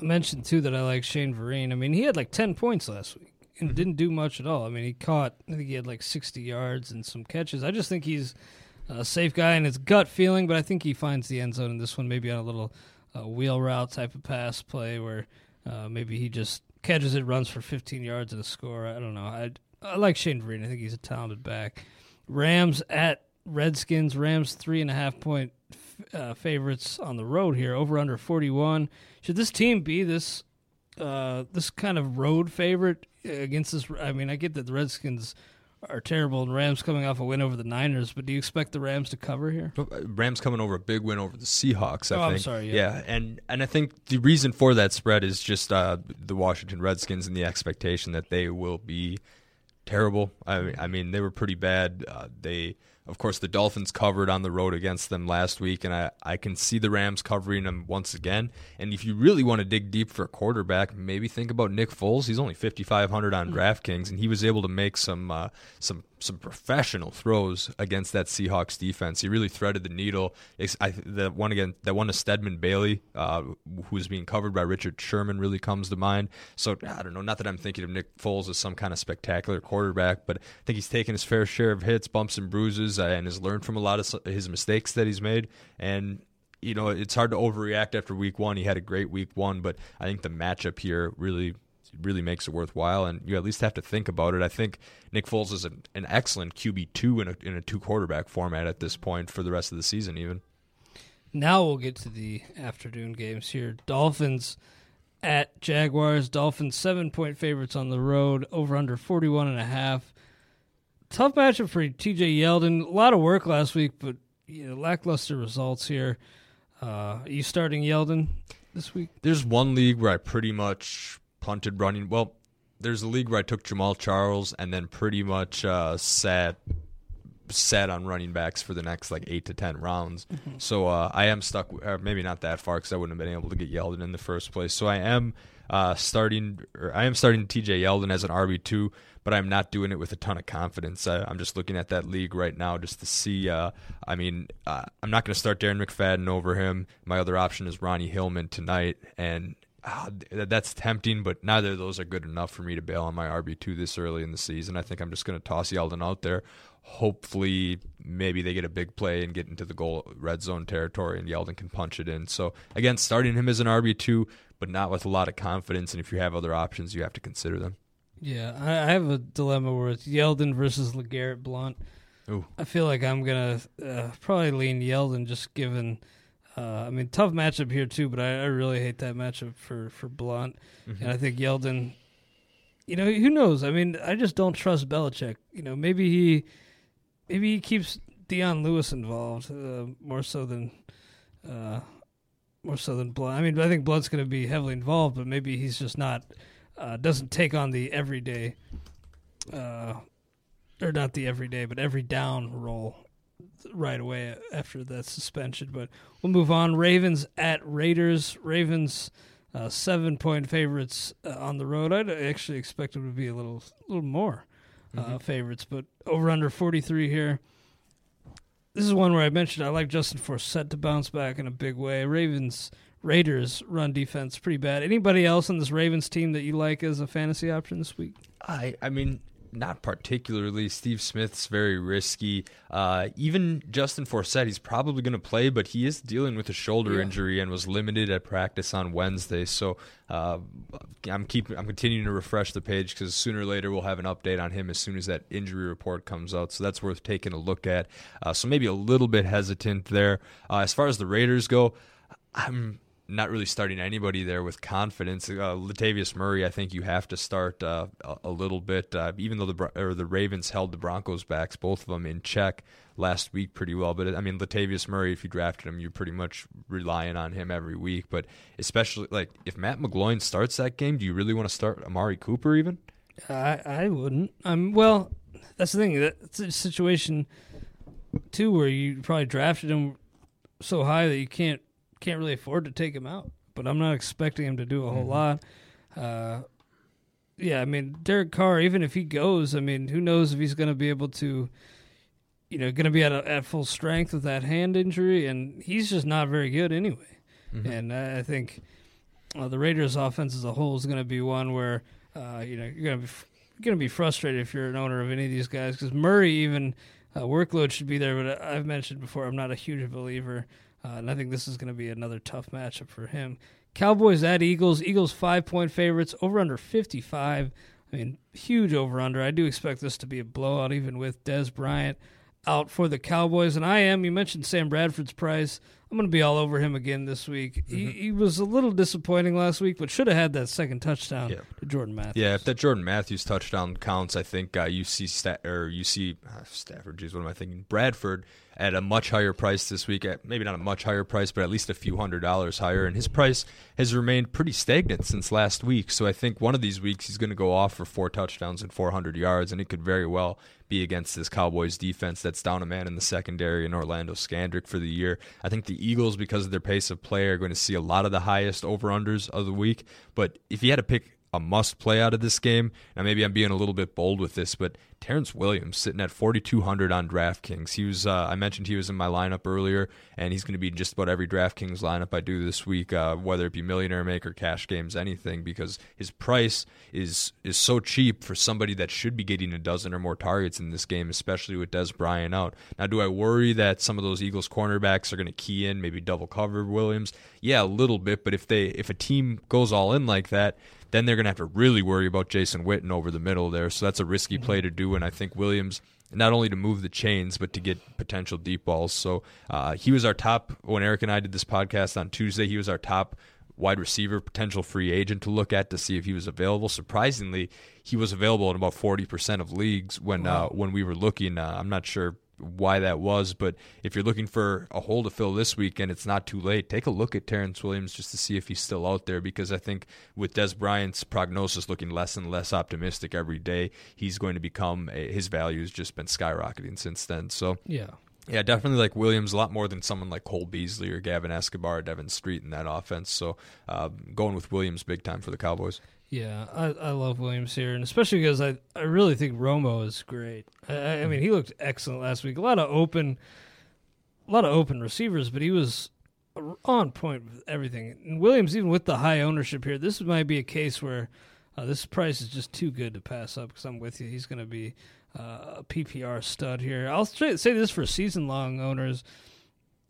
I mentioned too that I like Shane Vereen. I mean, he had like ten points last week and didn't do much at all. I mean, he caught. I think he had like sixty yards and some catches. I just think he's a safe guy and his gut feeling, but I think he finds the end zone in this one, maybe on a little uh, wheel route type of pass play where uh, maybe he just catches it, runs for 15 yards and a score. I don't know. I I like Shane Vereen. I think he's a talented back. Rams at Redskins. Rams three and a half point uh, favorites on the road here. Over under 41. Should this team be this uh, this kind of road favorite against this? I mean, I get that the Redskins are terrible and Rams coming off a win over the Niners, but do you expect the Rams to cover here? Rams coming over a big win over the Seahawks. I Oh, I'm think. sorry, yeah. and and I think the reason for that spread is just uh, the Washington Redskins and the expectation that they will be terrible. I mean, I mean they were pretty bad. Uh, they, of course, the Dolphins covered on the road against them last week, and I, I can see the Rams covering them once again. And if you really want to dig deep for a quarterback, maybe think about Nick Foles. He's only fifty five hundred on DraftKings, and he was able to make some uh, some some professional throws against that Seahawks defense. He really threaded the needle. I, the one again, that one to Stedman Bailey, uh, who was being covered by Richard Sherman, really comes to mind. So I don't know. Not that I'm thinking of Nick Foles as some kind of spectacular quarterback, but I think he's taken his fair share of hits, bumps, and bruises, uh, and has learned from a lot of his mistakes that he's made. And you know, it's hard to overreact after week one. He had a great week one, but I think the matchup here really really makes it worthwhile, and you at least have to think about it. I think Nick Foles is an, an excellent QB two in a in a two quarterback format at this point for the rest of the season, even. Now we'll get to the afternoon games here. Dolphins at Jaguars. Dolphins seven point favorites on the road. Over under forty one and a half. Tough matchup for TJ Yeldon. A lot of work last week, but you know, lackluster results here. Uh, are you starting Yeldon this week? There's one league where I pretty much punted running. Well, there's a league where I took Jamaal Charles and then pretty much uh, sat sat on running backs for the next like eight to ten rounds. Mm-hmm. So uh, I am stuck. Uh, maybe not that far because I wouldn't have been able to get Yeldon in the first place. So I am uh, starting. I am starting T.J. Yeldon as an RB two, but I'm not doing it with a ton of confidence. I, am just looking at that league right now just to see. Uh, I mean, uh, I'm not going to start Darren McFadden over him. My other option is Ronnie Hillman tonight, and uh, that's tempting, but neither of those are good enough for me to bail on my RB2 this early in the season. I think I'm just going to toss Yeldon out there hopefully maybe they get a big play and get into the goal red zone territory and Yeldon can punch it in. So again, starting him as an RB two, but not with a lot of confidence. And if you have other options, you have to consider them. Yeah, I, have a dilemma where it's Yeldon versus LeGarrette Blount. Ooh. I feel like I'm gonna uh, probably lean Yeldon just given. Uh, I mean, tough matchup here too, but I, I, really hate that matchup for for Blount, mm-hmm. and I think Yeldon. You know, who knows? I mean, I just don't trust Belichick. You know, maybe he maybe he keeps Dion Lewis involved uh, more so than uh, more so than Blount. I mean, I think Blount's going to be heavily involved, but maybe he's just not uh, doesn't take on the everyday uh, or not the everyday, but every down role right away after that suspension. But we'll move on. Ravens at Raiders. Ravens. Uh, seven point favorites uh, on the road. I'd actually expect them to be a little, little more uh, mm-hmm. favorites, but over under 43 here. This is one where I mentioned I like Justin Forsett to bounce back in a big way. Ravens Raiders run defense pretty bad. Anybody else on this Ravens team that you like as a fantasy option this week? I I mean not particularly. Steve Smith's very risky. Uh, even Justin Forsett, he's probably going to play, but he is dealing with a shoulder yeah. injury and was limited at practice on Wednesday. So uh, I'm keeping, I'm continuing to refresh the page because sooner or later we'll have an update on him as soon as that injury report comes out. So that's worth taking a look at. Uh, so maybe a little bit hesitant there. Uh, as far as the Raiders go, I'm not really starting anybody there with confidence. Uh, Latavius Murray, I think you have to start uh, a, little bit, uh, even though the or the Ravens held the Broncos backs, both of them in check last week pretty well. But I mean, Latavius Murray, if you drafted him, you're pretty much relying on him every week. But especially like if Matt McGloin starts that game, do you really want to start Amari Cooper even? I I wouldn't. I'm well, that's the thing. That's a situation too where you probably drafted him so high that you can't can't really afford to take him out. But I'm not expecting him to do a whole mm-hmm. lot. Uh, yeah, I mean Derek Carr. Even if he goes, I mean, who knows if he's going to be able to, you know, going to be at a, at full strength with that hand injury, and he's just not very good anyway. Mm-hmm. And I think uh, the Raiders' offense as a whole is going to be one where, uh, you know, you're going to be going to be frustrated if you're an owner of any of these guys because Murray even uh, workload should be there. But I've mentioned before, I'm not a huge believer uh, and I think this is going to be another tough matchup for him. Cowboys at Eagles. Eagles five point favorites. Over under 55. I mean, huge over under. I do expect this to be a blowout, even with Dez Bryant out for the Cowboys. And I am. You mentioned Sam Bradford's price. I'm going to be all over him again this week. Mm-hmm. He, he, was a little disappointing last week, but should have had that second touchdown yeah. to Jordan Matthews. Yeah, if that Jordan Matthews touchdown counts, I think uh, you see Stat- or you see uh, Stafford. Geez, what am I thinking? Bradford at a much higher price this week. At maybe not a much higher price, but at least a few hundred dollars higher. And his price has remained pretty stagnant since last week. So I think one of these weeks he's going to go off for four touchdowns and 400 yards, and it could very well be against this Cowboys defense that's down a man in the secondary and Orlando Scandrick for the year. I think the Eagles, because of their pace of play, are going to see a lot of the highest over unders of the week. But if you had to pick a must play out of this game. Now maybe I'm being a little bit bold with this, but Terrance Williams sitting at 4200 on DraftKings. He was uh, I mentioned he was in my lineup earlier, and he's going to be just about every DraftKings lineup I do this week, uh, whether it be Millionaire Maker, Cash Games, anything, because his price is is so cheap for somebody that should be getting a dozen or more targets in this game, especially with Dez Bryant out. Now, do I worry that some of those Eagles cornerbacks are going to key in, maybe double cover Williams? Yeah, a little bit, but if they if a team goes all in like that then they're going to have to really worry about Jason Witten over the middle there. So that's a risky mm-hmm. play to do. And I think Williams not only to move the chains but to get potential deep balls. So uh, he was our top when Eric and I did this podcast on Tuesday. He was our top wide receiver potential free agent to look at to see if he was available. Surprisingly, he was available in about forty percent of leagues when uh, wow. uh, when we were looking. Uh, I'm not sure why that was, but if you're looking for a hole to fill this week and it's not too late, take a look at Terrance Williams just to see if he's still out there because I think with Dez Bryant's prognosis looking less and less optimistic every day, he's going to become a, his value has just been skyrocketing since then. So yeah. Yeah, definitely like Williams a lot more than someone like Cole Beasley or Gavin Escobar or Devin Street in that offense. So uh, going with Williams big time for the Cowboys. Yeah, I, I love Williams here, and especially because I, I really think Romo is great. I, I mean, he looked excellent last week. A lot of open, a lot of open receivers, but he was on point with everything. And Williams, even with the high ownership here, this might be a case where uh, this price is just too good to pass up. Because I'm with you, he's going to be uh, a PPR stud here. I'll say this for season long owners.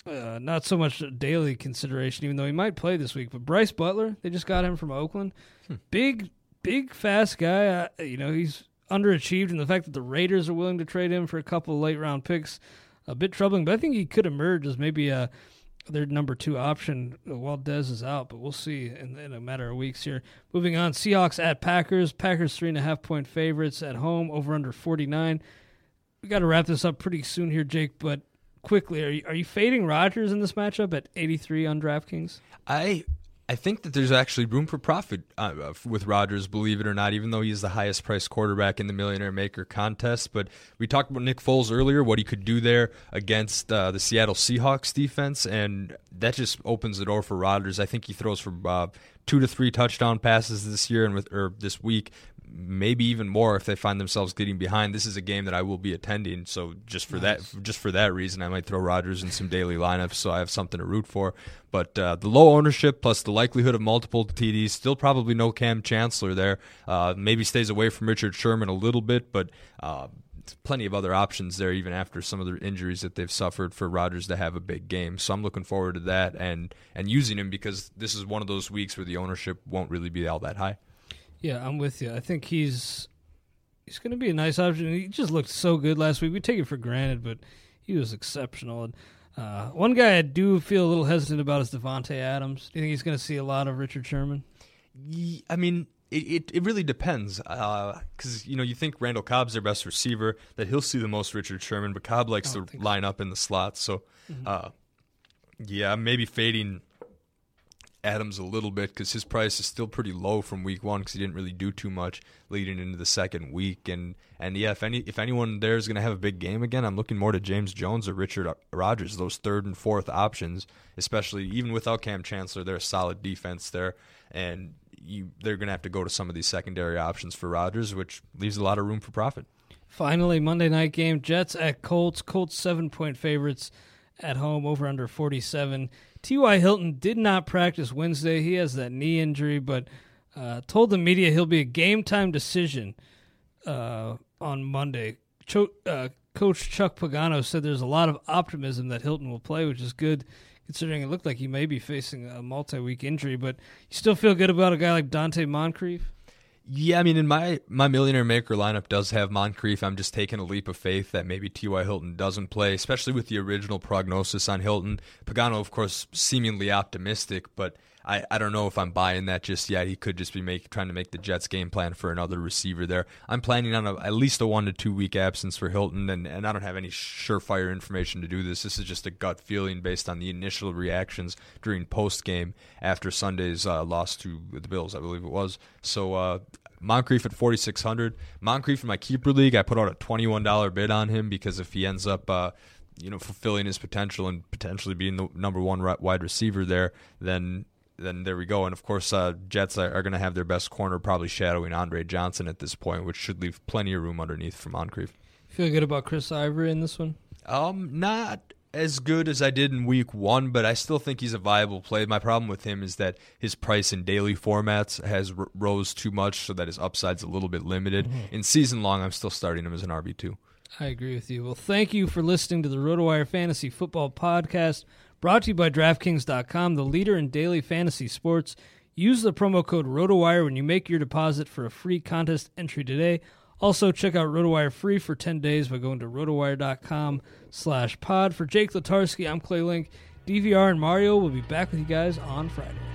Uh, not so much daily consideration, even though he might play this week. But Brice Butler, they just got him from Oakland. Hmm. Big, big, fast guy. Uh, you know, he's underachieved, and the fact that the Raiders are willing to trade him for a couple of late round picks, a bit troubling. But I think he could emerge as maybe a their number two option while Dez is out. But we'll see in, in a matter of weeks here. Moving on, Seahawks at Packers. Packers three and a half point favorites at home, over under forty nine. We got to wrap this up pretty soon here, Jake. But quickly, are you, are you fading Rodgers in this matchup at 83 on DraftKings? I I think that there's actually room for profit uh, with Rodgers, believe it or not, even though he's the highest priced quarterback in the Millionaire Maker contest. But we talked about Nick Foles earlier, what he could do there against uh, the Seattle Seahawks defense, and that just opens the door for Rodgers. I think he throws for uh, two to three touchdown passes this year and with or this week maybe even more if they find themselves getting behind. This is a game that I will be attending, so just for nice. that, just for that reason, I might throw Rodgers in some daily lineups, so I have something to root for. But uh, the low ownership plus the likelihood of multiple TDs, still probably no Kam Chancellor there. Uh, maybe stays away from Richard Sherman a little bit, but. Uh, plenty of other options there, even after some of the injuries that they've suffered for Rodgers to have a big game. So I'm looking forward to that and and using him because this is one of those weeks where the ownership won't really be all that high. Yeah, I'm with you. I think he's he's going to be a nice option. He just looked so good last week. We take it for granted, but he was exceptional. And uh, one guy I do feel a little hesitant about is Davante Adams. Do you think he's going to see a lot of Richard Sherman? I mean, it, it, it, really depends because uh, you know you think Randall Cobb's their best receiver that he'll see the most Richard Sherman, but Cobb likes to line so. up in the slot. So, mm-hmm. uh, yeah, maybe fading Adams a little bit because his price is still pretty low from week one because he didn't really do too much leading into the second week. And and yeah, if any if anyone there is going to have a big game again, I'm looking more to James Jones or Richard Rodgers, those third and fourth options, especially even without Kam Chancellor, they're a solid defense there, and you they're going to have to go to some of these secondary options for Rodgers, which leaves a lot of room for profit. Finally, Monday night game: Jets at Colts. Colts seven point favorites at home, over under 47. T.Y. Hilton did not practice Wednesday. He has that knee injury, but uh, told the media he'll be a game time decision uh, on Monday. Cho- uh, Coach Chuck Pagano said there's a lot of optimism that Hilton will play, which is good considering it looked like he may be facing a multi week injury. But you still feel good about a guy like Donte Moncrief? Yeah, I mean, in my my millionaire maker lineup does have Moncrief. I'm just taking a leap of faith that maybe T.Y. Hilton doesn't play, especially with the original prognosis on Hilton. Pagano, of course, seemingly optimistic, but I, I don't know if I'm buying that just yet. He could just be make, trying to make the Jets game plan for another receiver there. I'm planning on a, at least a one to two week absence for Hilton, and, and I don't have any surefire information to do this. This is just a gut feeling based on the initial reactions during post game after Sunday's uh, loss to the Bills, I believe it was. So uh, Moncrief at 4600 Moncrief in my keeper league, I put out a $21 bid on him because if he ends up uh, you know fulfilling his potential and potentially being the number one wide receiver there, then then there we go. And of course, uh, Jets are, are going to have their best corner probably shadowing Andre Johnson at this point, which should leave plenty of room underneath for Moncrief. Feel good about Chris Ivory in this one? Um, not as good as I did in week one, but I still think he's a viable play. My problem with him is that his price in daily formats has r- rose too much, so that his upside's a little bit limited. Mm-hmm. In season long, I'm still starting him as an RB two. I agree with you. Well, thank you for listening to the RotoWire Fantasy Football Podcast, brought to you by DraftKings.com, the leader in daily fantasy sports. Use the promo code ROTOWIRE when you make your deposit for a free contest entry today. Also, check out RotoWire free for 10 days by going to rotowire.com slash pod. For Jake Letarski, I'm Clay Link. DVR and Mario will be back with you guys on Friday.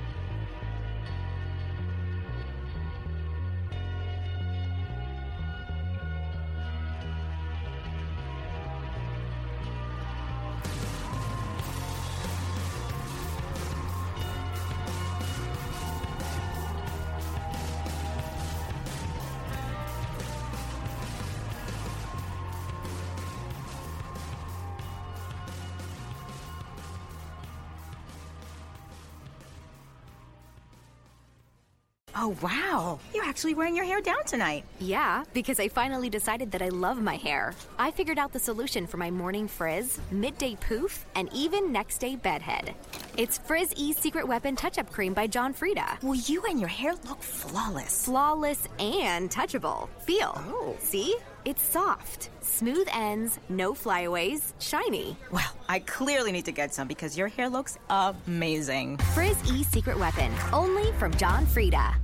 Wow. You're actually wearing your hair down tonight. Yeah, because I finally decided that I love my hair. I figured out the solution for my morning frizz, midday poof, and even next day bedhead. It's Frizz E Secret Weapon Touch Up Cream by John Frieda. Well, you and your hair look flawless. Flawless and touchable. Feel. Oh. See? It's soft, smooth ends, no flyaways, shiny. Well, I clearly need to get some because your hair looks amazing. Frizz E Secret Weapon, only from John Frieda.